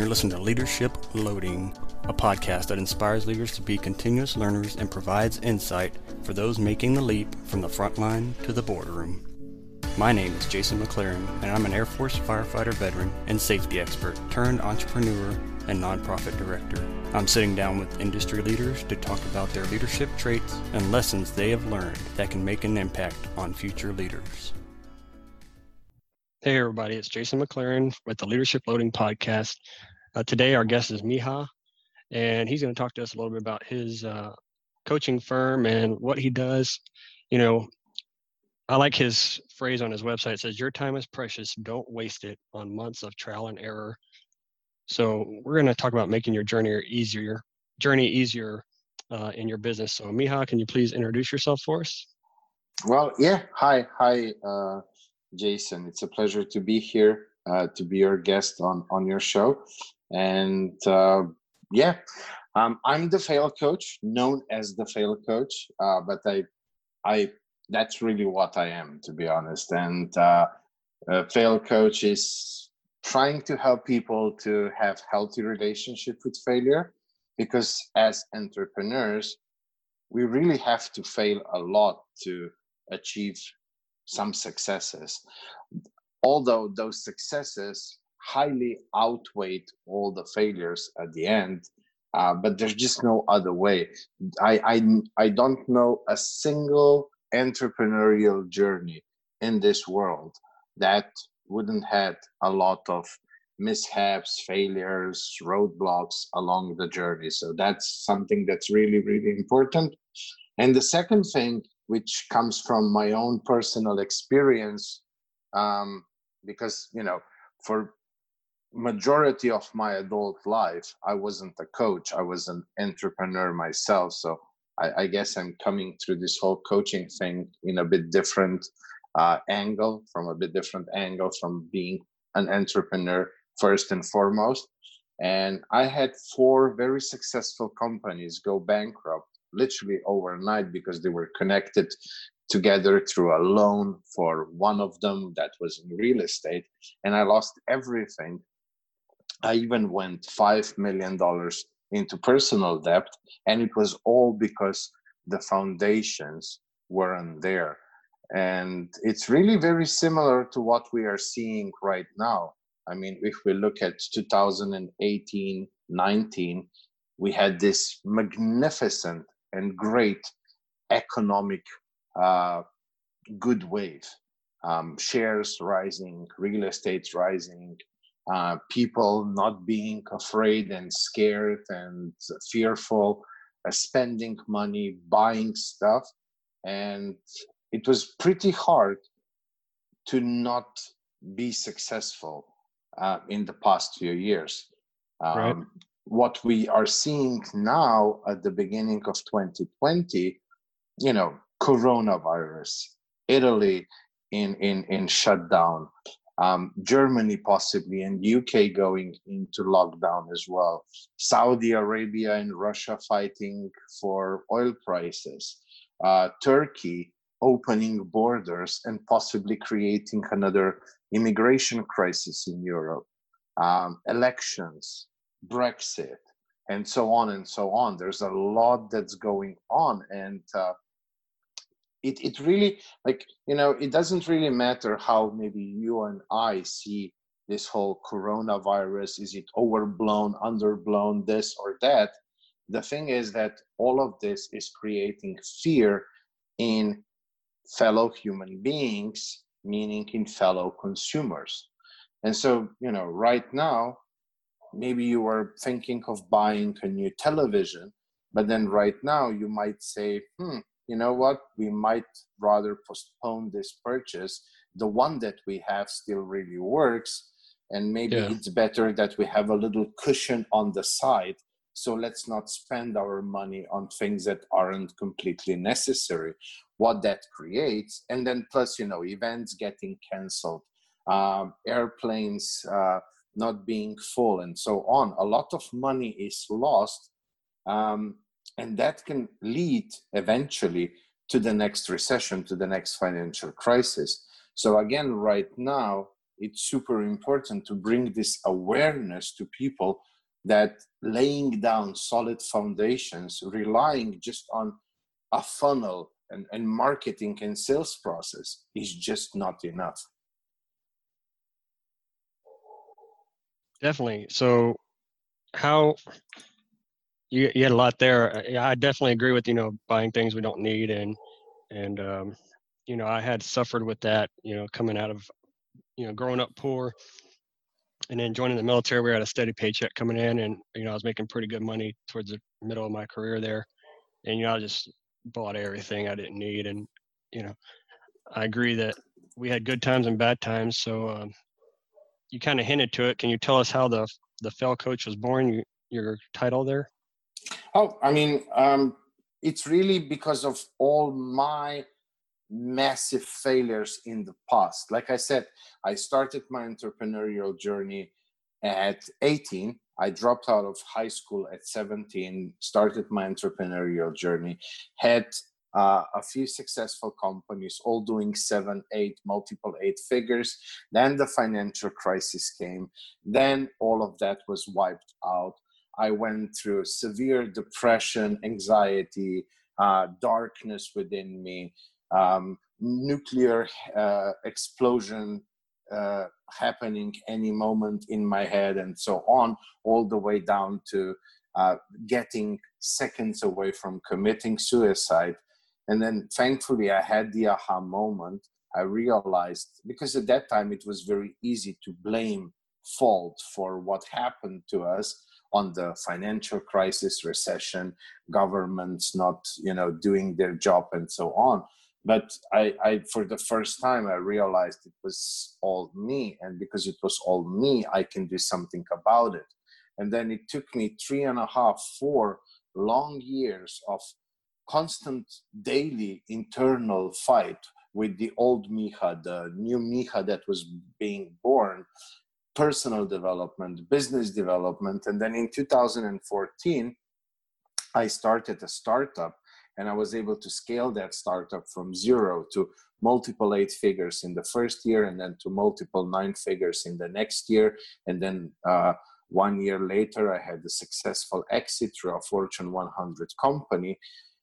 You're listening to Leadership Loading, a podcast that inspires leaders to be continuous learners and provides insight for those making the leap from the front line to the boardroom. My name is Jason McLaren, and I'm an Air Force firefighter veteran and safety expert turned entrepreneur and nonprofit director. I'm sitting down with industry leaders to talk about their leadership traits and lessons they have learned that can make an impact on future leaders. Hey, everybody, it's Jason McLaren with the Leadership Loading Podcast. Uh, today, our guest is Miha, and he's going to talk to us a little bit about his uh, coaching firm and what he does. You know, I like his phrase on his website. It says, Your time is precious. Don't waste it on months of trial and error. So, we're going to talk about making your journey easier, journey easier uh, in your business. So, Miha, can you please introduce yourself for us? Well, yeah. Hi, hi, uh, Jason. It's a pleasure to be here, uh, to be your guest on on your show. And uh, yeah, um, I'm the fail coach, known as the fail coach, uh, but I, I that's really what I am, to be honest. And uh, fail coach is trying to help people to have healthy relationship with failure, because as entrepreneurs, we really have to fail a lot to achieve some successes. Although those successes highly outweighed all the failures at the end uh, but there's just no other way. I, I i don't know a single entrepreneurial journey in this world that wouldn't had a lot of mishaps failures roadblocks along the journey. So that's something that's really really important. And the second thing which comes from my own personal experience um, because you know for majority of my adult life i wasn't a coach i was an entrepreneur myself. So i, I guess i'm coming through this whole coaching thing in a bit different uh, angle from a bit different angle from being an entrepreneur first and foremost. And i had four very successful companies go bankrupt literally overnight because they were connected together through a loan for one of them that was in real estate and i lost everything I even went $5 million into personal debt, and it was all because the foundations weren't there. And it's really very similar to what we are seeing right now. I mean, if we look at 2018 19, we had this magnificent and great economic uh, good wave. Um, shares rising, real estate rising, uh, people not being afraid and scared and fearful, uh, spending money, buying stuff. And it was pretty hard to not be successful uh, in the past few years. Um, right. What we are seeing now at the beginning of 2020, you know, coronavirus, Italy in in in shutdown, um, Germany possibly, and UK going into lockdown as well. Saudi Arabia and Russia fighting for oil prices. Uh, Turkey opening borders and possibly creating another immigration crisis in Europe. Um, elections, Brexit, and so on and so on. There's a lot that's going on, and uh, it, it really like you know it doesn't really matter how maybe you and i see this whole coronavirus is it overblown underblown this or that the thing is that all of this is creating fear in fellow human beings meaning in fellow consumers and so you know right now maybe you are thinking of buying a new television but then right now you might say hmm you know what, we might rather postpone this purchase. The one that we have still really works, and maybe yeah. it's better that we have a little cushion on the side. So let's not spend our money on things that aren't completely necessary. What that creates, and then plus, you know, events getting canceled, um, airplanes uh, not being full, and so on. A lot of money is lost. Um, and that can lead eventually to the next recession to the next financial crisis so again right now it's super important to bring this awareness to people that laying down solid foundations, relying just on a funnel and, and marketing and sales process is just not enough. Definitely. So, how you, you had a lot there. I definitely agree with you know buying things we don't need and and um, you know I had suffered with that. You know, coming out of you know growing up poor and then joining the military, we had a steady paycheck coming in, and you know I was making pretty good money towards the middle of my career there, and you know I just bought everything I didn't need, and you know I agree that we had good times and bad times. So um, you kind of hinted to it. Can you tell us how the the fail coach was born? You, your title there? Oh, I mean, um, it's really because of all my massive failures in the past. Like I said, I started my entrepreneurial journey at 18. I dropped out of high school at 17, started my entrepreneurial journey, had uh, a few successful companies, all doing seven, eight, multiple eight figures. Then the financial crisis came. Then all of that was wiped out. I went through severe depression, anxiety, uh, darkness within me, um, nuclear uh, explosion uh, happening any moment in my head, and so on, all the way down to uh, getting seconds away from committing suicide. And then thankfully, I had the aha moment. I realized because at that time it was very easy to blame fault for what happened to us on the financial crisis, recession, governments not, you know, doing their job and so on. But I, I, for the first time, I realized it was all me, and because it was all me, I can do something about it. And then it took me three and a half, four long years of constant daily internal fight with the old Miha, the new Miha that was being born, personal development, business development. And then in 2014, I started a startup and I was able to scale that startup from zero to multiple eight figures in the first year and then to multiple nine figures in the next year. And then uh, one year later, I had a successful exit through a Fortune 100 company.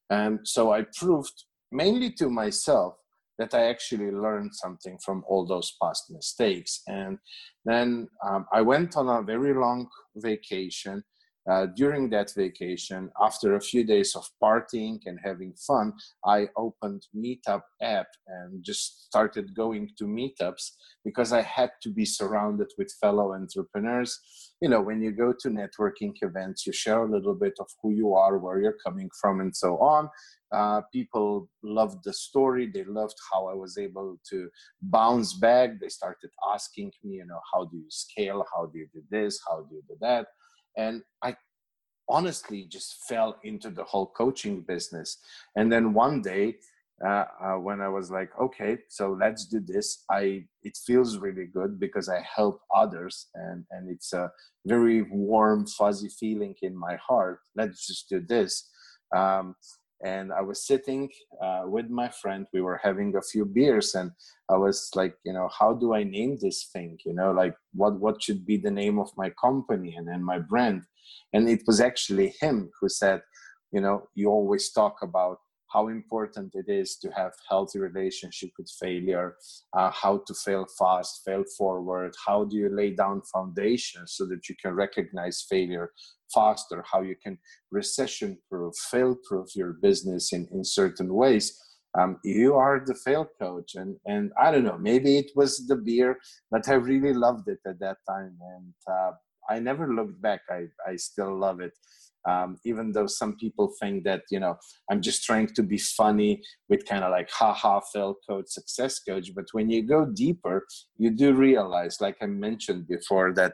And so I proved mainly to myself that I actually learned something from all those past mistakes. And then um, I went on a very long vacation. Uh, during that vacation, after a few days of partying and having fun, I opened Meetup app and just started going to meetups because I had to be surrounded with fellow entrepreneurs. You know, when you go to networking events, you share a little bit of who you are, where you're coming from, and so on. Uh, people loved the story. They loved how I was able to bounce back. They started asking me, you know, how do you scale? How do you do this? How do you do that? And I honestly just fell into the whole coaching business. And then one day, uh, uh, when I was like, okay, so let's do this. I it feels really good because I help others, and and it's a very warm, fuzzy feeling in my heart. Let's just do this. Um, and I was sitting uh, with my friend. We were having a few beers, and I was like, you know, how do I name this thing? You know, like what what should be the name of my company and then my brand? And it was actually him who said, you know, you always talk about how important it is to have healthy relationship with failure uh, how to fail fast fail forward how do you lay down foundations so that you can recognize failure faster how you can recession proof fail proof your business in, in certain ways. Um, you are the fail coach and and i don't know maybe it was the beer but i really loved it at that time and uh, i never looked back. I i still love it um, even though some people think that you know i'm just trying to be funny with kind of like haha fail coach success coach but when you go deeper you do realize like i mentioned before that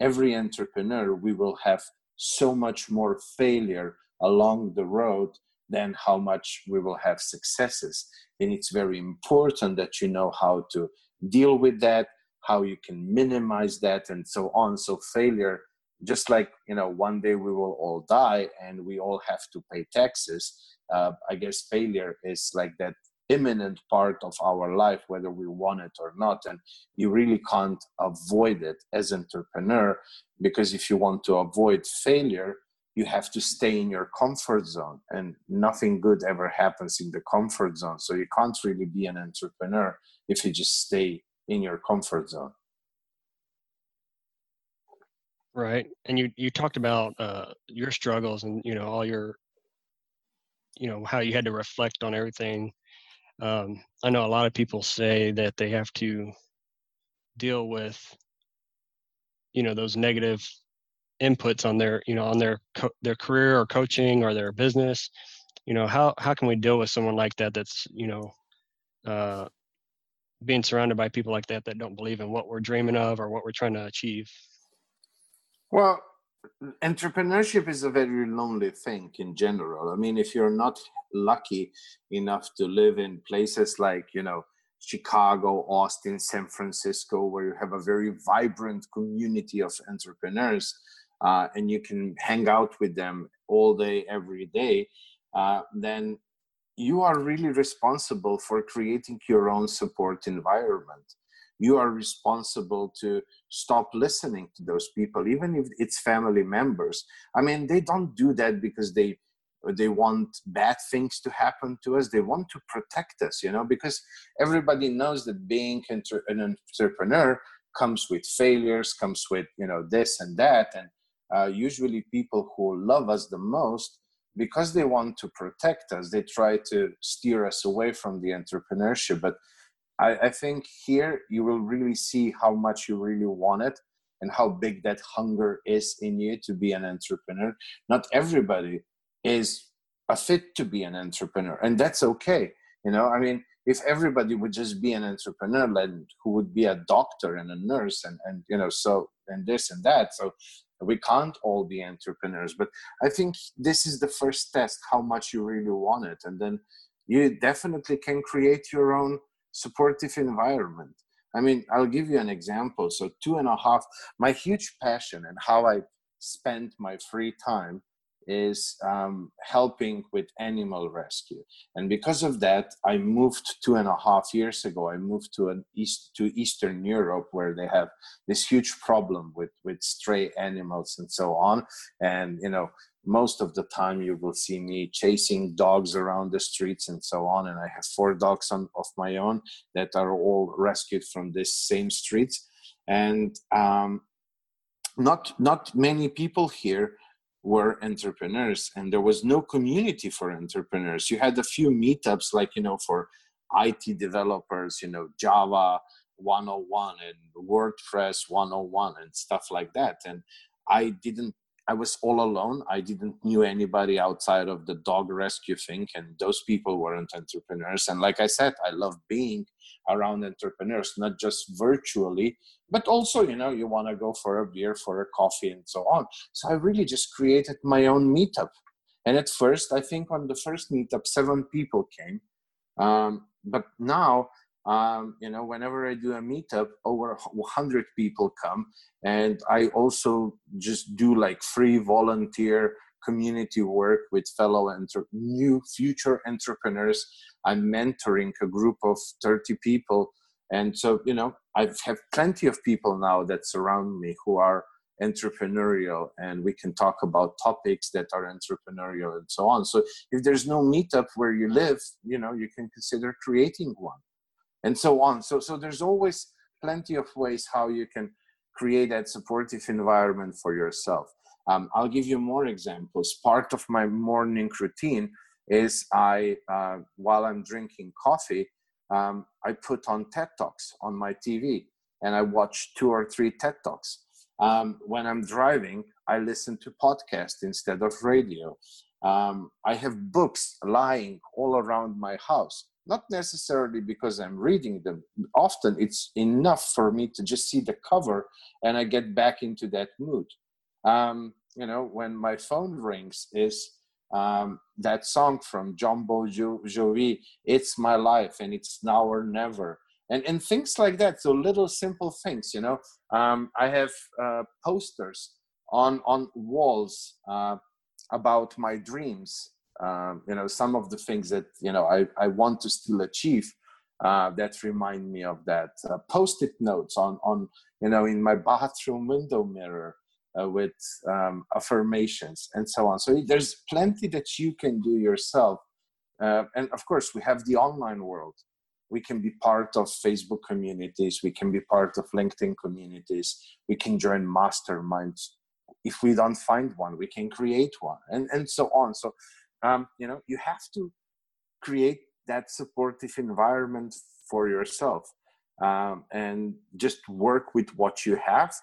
every entrepreneur we will have so much more failure along the road than how much we will have successes. And it's very important that you know how to deal with that how you can minimize that and so on. So failure just like you know one day we will all die and we all have to pay taxes uh, i guess failure is like that imminent part of our life whether we want it or not. And you really can't avoid it as entrepreneur because if you want to avoid failure you have to stay in your comfort zone and nothing good ever happens in the comfort zone. So you can't really be an entrepreneur if you just stay in your comfort zone right and you you talked about uh, your struggles and you know all your you know how you had to reflect on everything. Um, i know a lot of people say that they have to deal with you know those negative inputs on their you know on their co- their career or coaching or their business. You know how how can we deal with someone like that that's you know uh, being surrounded by people like that that don't believe in what we're dreaming of or what we're trying to achieve well entrepreneurship is a very lonely thing in general. I mean if you're not lucky enough to live in places like you know chicago austin san francisco where you have a very vibrant community of entrepreneurs uh, and you can hang out with them all day every day uh, then you are really responsible for creating your own support environment you are responsible to stop listening to those people even if it's family members. I mean they don't do that because they they want bad things to happen to us. They want to protect us you know because everybody knows that being an entrepreneur comes with failures comes with you know this and that. And uh, usually people who love us the most because they want to protect us they try to steer us away from the entrepreneurship. But I, I think here you will really see how much you really want it and how big that hunger is in you to be an entrepreneur. Not everybody is a fit to be an entrepreneur and that's okay you know? I mean if everybody would just be an entrepreneur then who would be a doctor and a nurse and and you know so and this and that? So we can't all be entrepreneurs but i think this is the first test how much you really want it and then you definitely can create your own supportive environment. I mean i'll give you an example. So two and a half my huge passion and how i spend my free time is um, helping with animal rescue. And because of that i moved two and a half years ago i moved to an east to eastern europe where they have this huge problem with with stray animals and so on. And you know most of the time you will see me chasing dogs around the streets and so on and i have four dogs on, of my own that are all rescued from this same streets. And um, not not many people here were entrepreneurs and there was no community for entrepreneurs. You had a few meetups like you know for it developers you know java 101 and wordpress 101 and stuff like that. And i didn't I was all alone. I didn't knew anybody outside of the dog rescue thing, and those people weren't entrepreneurs. And like I said, I love being around entrepreneurs, not just virtually, but also, you know, you want to go for a beer, for a coffee, and so on. So I really just created my own meetup. And at first, I think on the first meetup, seven people came. Um, but now um, you know whenever i do a meetup over 100 people come and i also just do like free volunteer community work with fellow entre- new future entrepreneurs. I'm mentoring a group of 30 people and so you know i have plenty of people now that surround me who are entrepreneurial and we can talk about topics that are entrepreneurial and so on. So if there's no meetup where you live you know you can consider creating one and so on. So, so there's always plenty of ways how you can create that supportive environment for yourself. Um, I'll give you more examples. Part of my morning routine is I, uh, while I'm drinking coffee, um, I put on TED Talks on my TV and I watch two or three TED Talks. Um, when I'm driving, I listen to podcasts instead of radio. Um, I have books lying all around my house not necessarily because I'm reading them. Often it's enough for me to just see the cover and I get back into that mood. Um, you know, when my phone rings, is um, that song from Jon Bon Jovi, It's My Life and It's Now or Never. And, and things like that. So little simple things, you know. Um, I have uh, posters on, on walls uh, about my dreams um, you know some of the things that you know i, I want to still achieve uh, that remind me of that uh, post-it notes on on you know in my bathroom window mirror uh, with um, affirmations and so on. So there's plenty that you can do yourself uh, and of course we have the online world. We can be part of facebook communities we can be part of linkedin communities we can join masterminds. If we don't find one we can create one and and so on. So um, you know you have to create that supportive environment for yourself um, and just work with what you have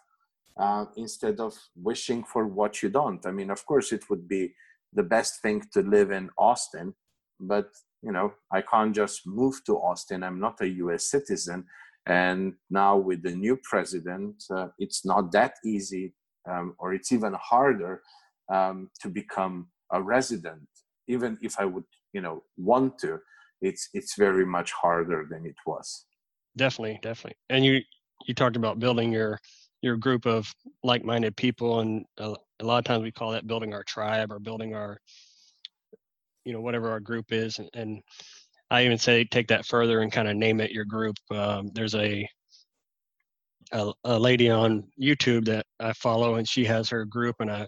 uh, instead of wishing for what you don't. I mean of course it would be the best thing to live in austin but you know i can't just move to austin. I'm not a us citizen and now with the new president uh, it's not that easy um, or it's even harder um, to become a resident even if i would you know want to it's it's very much harder than it was. Definitely definitely. And you you talked about building your your group of like-minded people and a, a lot of times we call that building our tribe or building our you know whatever our group is. And, and i even say take that further and kind of name it your group. Um, there's a, a, a lady on youtube that i follow and she has her group and i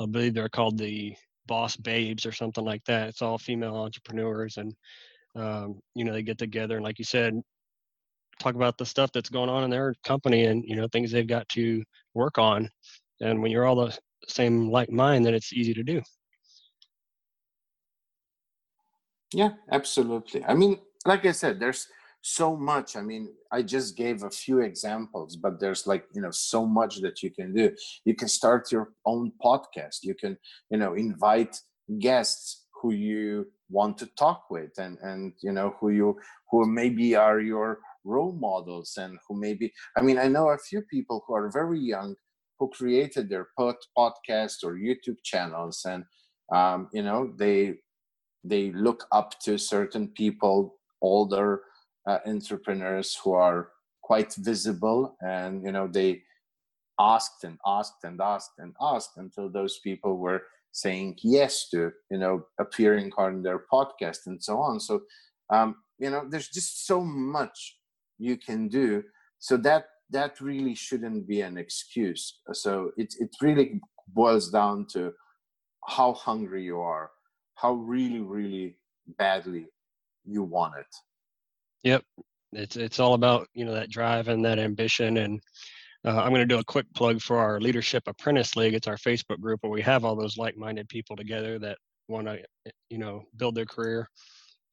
i believe they're called the boss babes or something like that. It's all female entrepreneurs and um, you know they get together and like you said talk about the stuff that's going on in their company and you know things they've got to work on. And when you're all the same like mind then it's easy to do. Yeah absolutely. I mean like i said there's so much i mean i just gave a few examples but there's like you know so much that you can do. You can start your own podcast. You can you know invite guests who you want to talk with and and you know who you who maybe are your role models and who maybe i mean i know a few people who are very young who created their pod, podcast or youtube channels and um, you know they they look up to certain people older uh, entrepreneurs who are quite visible and you know they asked and asked and asked and asked until those people were saying yes to you know appearing on their podcast and so on. So um, you know there's just so much you can do. So that that really shouldn't be an excuse. So it, it really boils down to how hungry you are how really really badly you want it yep it's it's all about you know that drive and that ambition and uh, i'm going to do a quick plug for our leadership apprentice league it's our facebook group where we have all those like-minded people together that want to you know build their career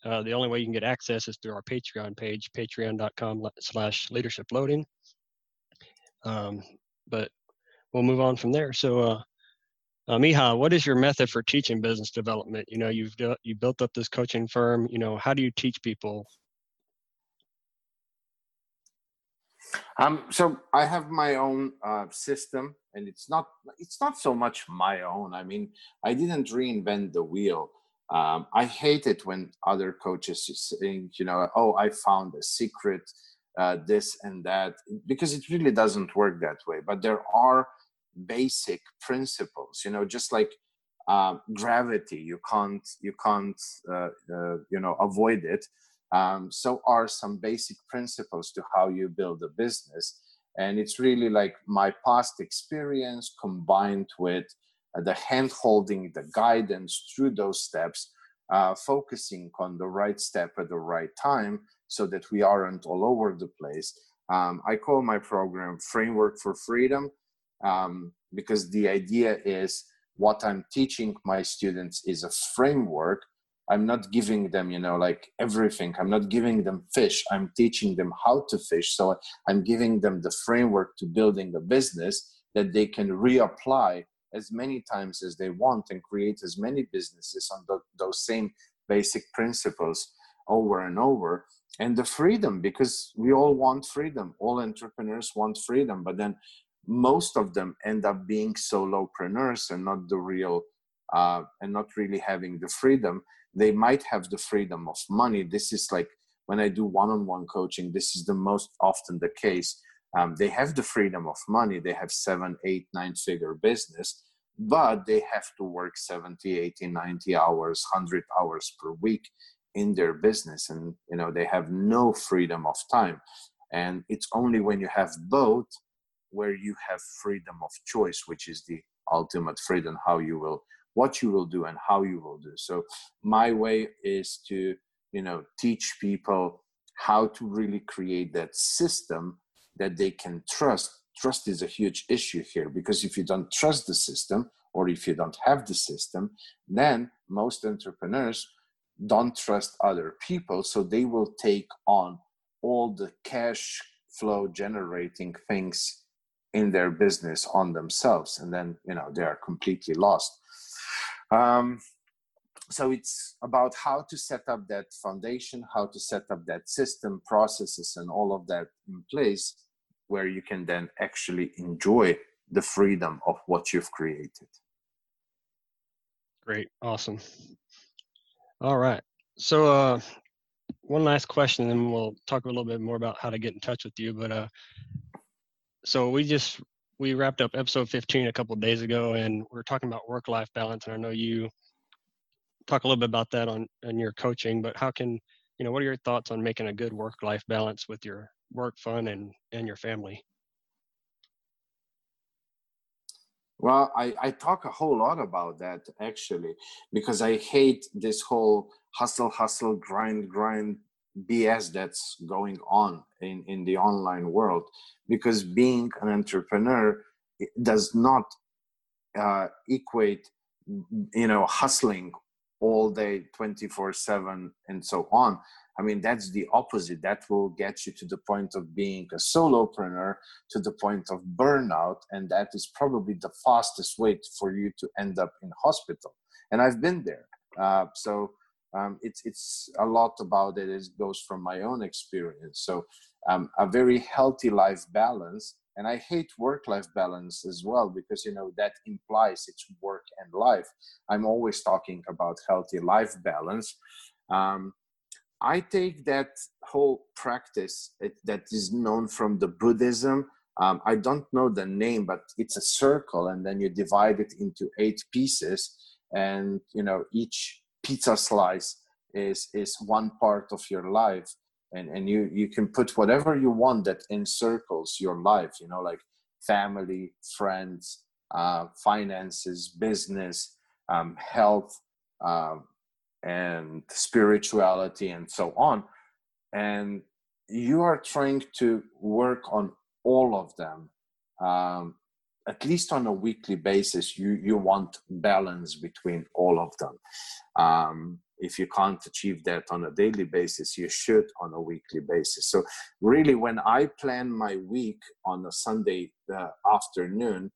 uh, the only way you can get access is through our patreon page patreon.com slash leadership loading um, but we'll move on from there so uh, uh, Miha, what is your method for teaching business development? You know, you've you built up this coaching firm. You know, how do you teach people? Um, so I have my own uh, system, and it's not it's not so much my own. I mean, I didn't reinvent the wheel. Um, I hate it when other coaches saying, you know, oh, I found a secret, uh, this and that, because it really doesn't work that way. But there are basic principles you know just like uh, gravity you can't you can't uh, uh, you know avoid it um, so are some basic principles to how you build a business. And it's really like my past experience combined with uh, the hand holding the guidance through those steps uh, focusing on the right step at the right time so that we aren't all over the place. Um, i call my program framework for freedom um, because the idea is what i'm teaching my students is a framework i'm not giving them you know like everything. I'm not giving them fish. I'm teaching them how to fish. So i'm giving them the framework to building a business that they can reapply as many times as they want and create as many businesses on the, those same basic principles over and over. And the freedom because we all want freedom. All entrepreneurs want freedom but then most of them end up being solopreneurs and not the real uh, and not really having the freedom they might have the freedom of money. This is like when i do one-on-one coaching this is the most often the case. Um, they have the freedom of money. They have seven eight nine figure business but they have to work 70 80 90 hours 100 hours per week in their business. And you know they have no freedom of time. And it's only when you have both where you have freedom of choice which is the ultimate freedom how you will what you will do and how you will do. So my way is to you know teach people how to really create that system that they can trust. Trust is a huge issue here because if you don't trust the system or if you don't have the system then most entrepreneurs don't trust other people. So they will take on all the cash flow generating things in their business on themselves. And then you know they are completely lost um, so it's about how to set up that foundation how to set up that system processes and all of that in place where you can then actually enjoy the freedom of what you've created. Great. Awesome. All right. So uh one last question and we'll talk a little bit more about how to get in touch with you but uh so we just we wrapped up episode 15 a couple days ago and we're talking about work life balance and i know you talk a little bit about that on in your coaching but how can you know what are your thoughts on making a good work life balance with your work fun and and your family? Well I, I talk a whole lot about that actually because i hate this whole hustle hustle grind grind bs that's going on in in the online world because being an entrepreneur does not uh, equate you know hustling all day 24 7 and so on. I mean that's the opposite. That will get you to the point of being a solopreneur to the point of burnout and that is probably the fastest way for you to end up in hospital. And i've been there. Uh, so um, it's it's a lot about it. It goes from my own experience. So um, a very healthy life balance, and I hate work-life balance as well because you know that implies it's work and life. I'm always talking about healthy life balance. Um, I take that whole practice it, that is known from the Buddhism. Um, I don't know the name, but it's a circle, and then you divide it into eight pieces, and you know each pizza slice is is one part of your life. And and you you can put whatever you want that encircles your life you know like family friends uh, finances business um, health um, and spirituality and so on. And you are trying to work on all of them. Um, at least on a weekly basis you you want balance between all of them. Um, if you can't achieve that on a daily basis you should on a weekly basis. So really when i plan my week on a sunday uh, afternoon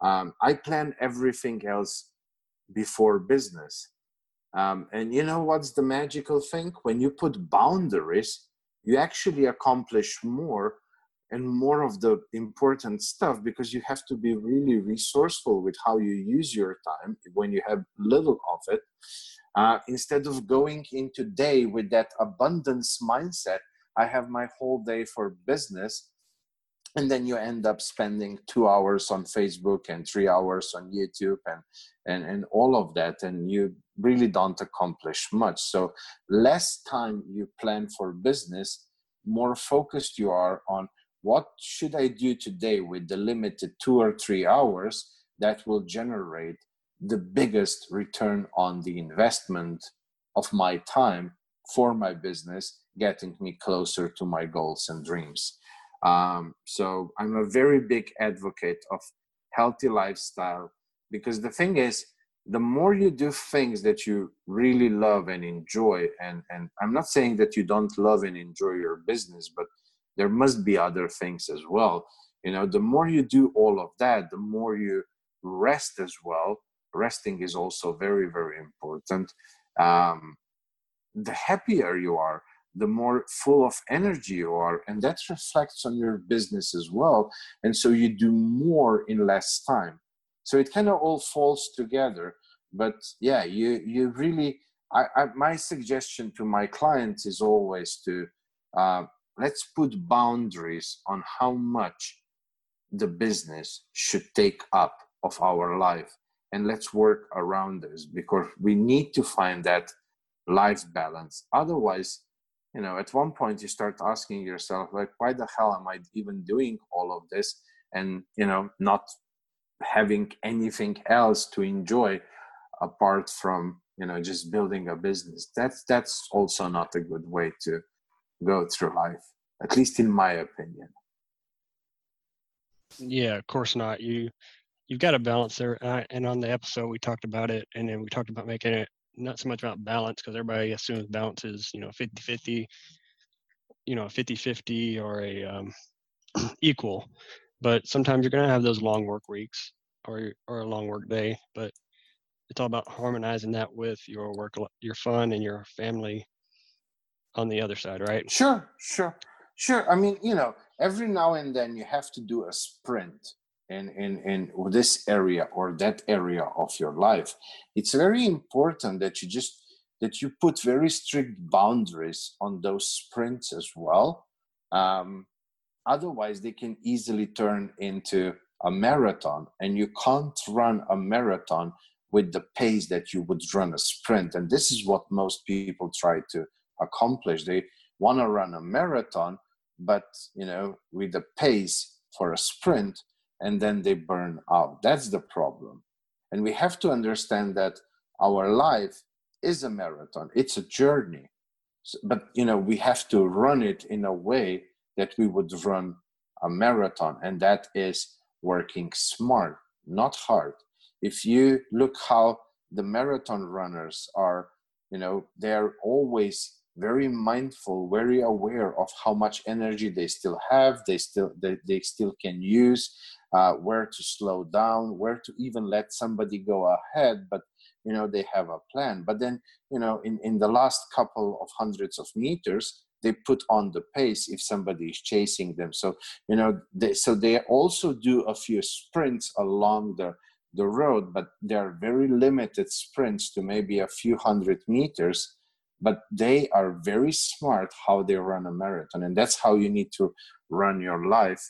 um, i plan everything else before business. Um, and you know what's the magical thing? When you put boundaries you actually accomplish more and more of the important stuff because you have to be really resourceful with how you use your time when you have little of it uh, instead of going into day with that abundance mindset i have my whole day for business and then you end up spending two hours on facebook and three hours on youtube and and, and all of that and you really don't accomplish much. So less time you plan for business more focused you are on what should I do today with the limited two or three hours that will generate the biggest return on the investment of my time for my business, getting me closer to my goals and dreams. Um, so I'm a very big advocate of healthy lifestyle because the thing is, the more you do things that you really love and enjoy, and, and I'm not saying that you don't love and enjoy your business, but there must be other things as well. You know the more you do all of that the more you rest as well. Resting is also very very important. Um, the happier you are the more full of energy you are and that reflects on your business as well. And so you do more in less time. So it kind of all falls together. But yeah you you really I, I my suggestion to my clients is always to uh, let's put boundaries on how much the business should take up of our life and let's work around this because we need to find that life balance. Otherwise you know at one point you start asking yourself like why the hell am i even doing all of this? And you know not having anything else to enjoy apart from you know just building a business. That's that's also not a good way to go through life at least in my opinion. Yeah of course not. You you've got to balance there. And on the episode we talked about it and then we talked about making it not so much about balance because everybody assumes balance is you know 50 50 you know 50 50 or a um, equal. But sometimes you're going to have those long work weeks or or a long work day but it's all about harmonizing that with your work your fun and your family on the other side right? Sure sure sure. I mean you know every now and then you have to do a sprint in, in, in this area or that area of your life. It's very important that you just that you put very strict boundaries on those sprints as well. Um, otherwise they can easily turn into a marathon and you can't run a marathon with the pace that you would run a sprint. And this is what most people try to accomplish they want to run a marathon but you know with the pace for a sprint and then they burn out. That's the problem. And we have to understand that our life is a marathon, it's a journey. But you know, we have to run it in a way that we would run a marathon, and that is working smart, not hard. If you look how the marathon runners are, you know, they're always very mindful very aware of how much energy they still have they still they, they still can use uh, where to slow down, where to even let somebody go ahead, but you know they have a plan. But then you know in in the last couple of hundreds of meters, they put on the pace if somebody is chasing them. So you know they, so they also do a few sprints along the the road, but they're very limited sprints to maybe a few hundred meters but they are very smart how they run a marathon and that's how you need to run your life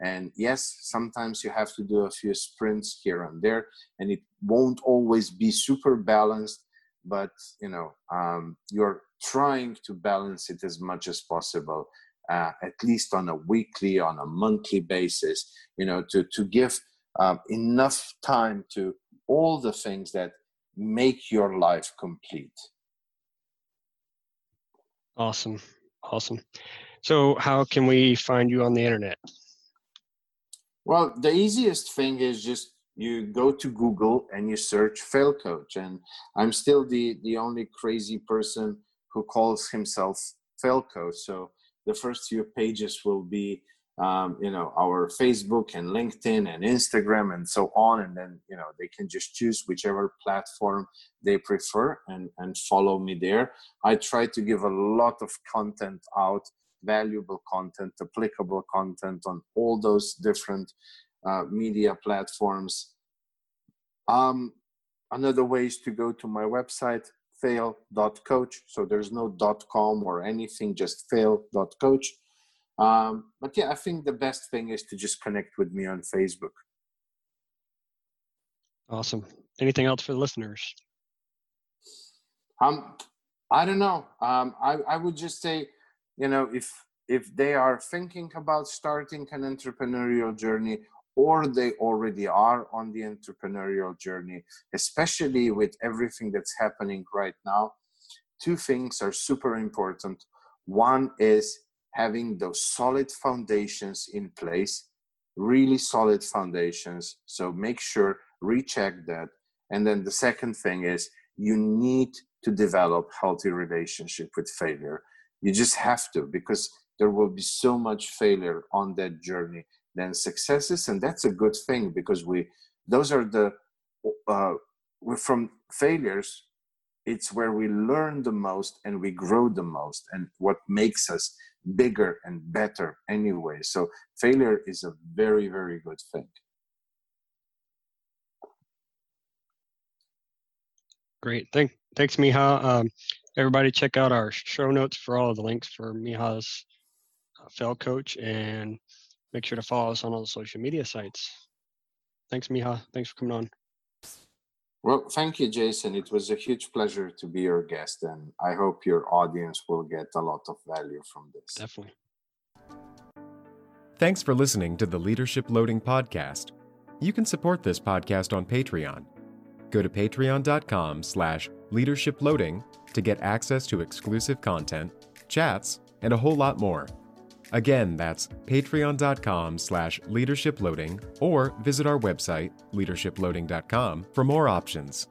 and yes, sometimes you have to do a few sprints here and there, and it won't always be super balanced, but you know, um, you're trying to balance it as much as possible, uh, at least on a weekly, on a monthly basis, you know, to, to give um, enough time to all the things that make your life complete. Awesome. Awesome. So, how can we find you on the internet? Well, the easiest thing is just you go to Google and you search fail coach. And I'm still the, the only crazy person who calls himself fail coach. So the first few pages will be, um, you know, our Facebook and LinkedIn and Instagram and so on. And then, you know, they can just choose whichever platform they prefer and, and follow me there. I try to give a lot of content out valuable content, applicable content on all those different uh, media platforms. Um, another way is to go to my website, fail.coach. So there's no dot .com or anything, just fail.coach. Um, but yeah, I think the best thing is to just connect with me on Facebook. Awesome. Anything else for the listeners? Um, I don't know. Um, I, I would just say you know if if they are thinking about starting an entrepreneurial journey or they already are on the entrepreneurial journey especially with everything that's happening right now two things are super important one is having those solid foundations in place really solid foundations. So make sure recheck that. And then the second thing is you need to develop healthy relationship with failure. You just have to because there will be so much failure on that journey than successes. And that's a good thing because we those are the uh, from failures it's where we learn the most and we grow the most. And what makes us bigger and better anyway so failure is a very very good thing great Thank, thanks miha um, everybody check out our show notes for all of the links for Miha's uh, Fail Coach and make sure to follow us on all the social media sites. Thanks, Miha. Thanks for coming on. Well, thank you, Jason. It was a huge pleasure to be your guest, and I hope your audience will get a lot of value from this. Definitely. Thanks for listening to the Leadership Loading Podcast. You can support this podcast on Patreon. Go to patreon.com slash leadershiploading to get access to exclusive content, chats, and a whole lot more. Again, that's patreon.com slash leadershiploading or visit our website, leadershiploading.com, for more options.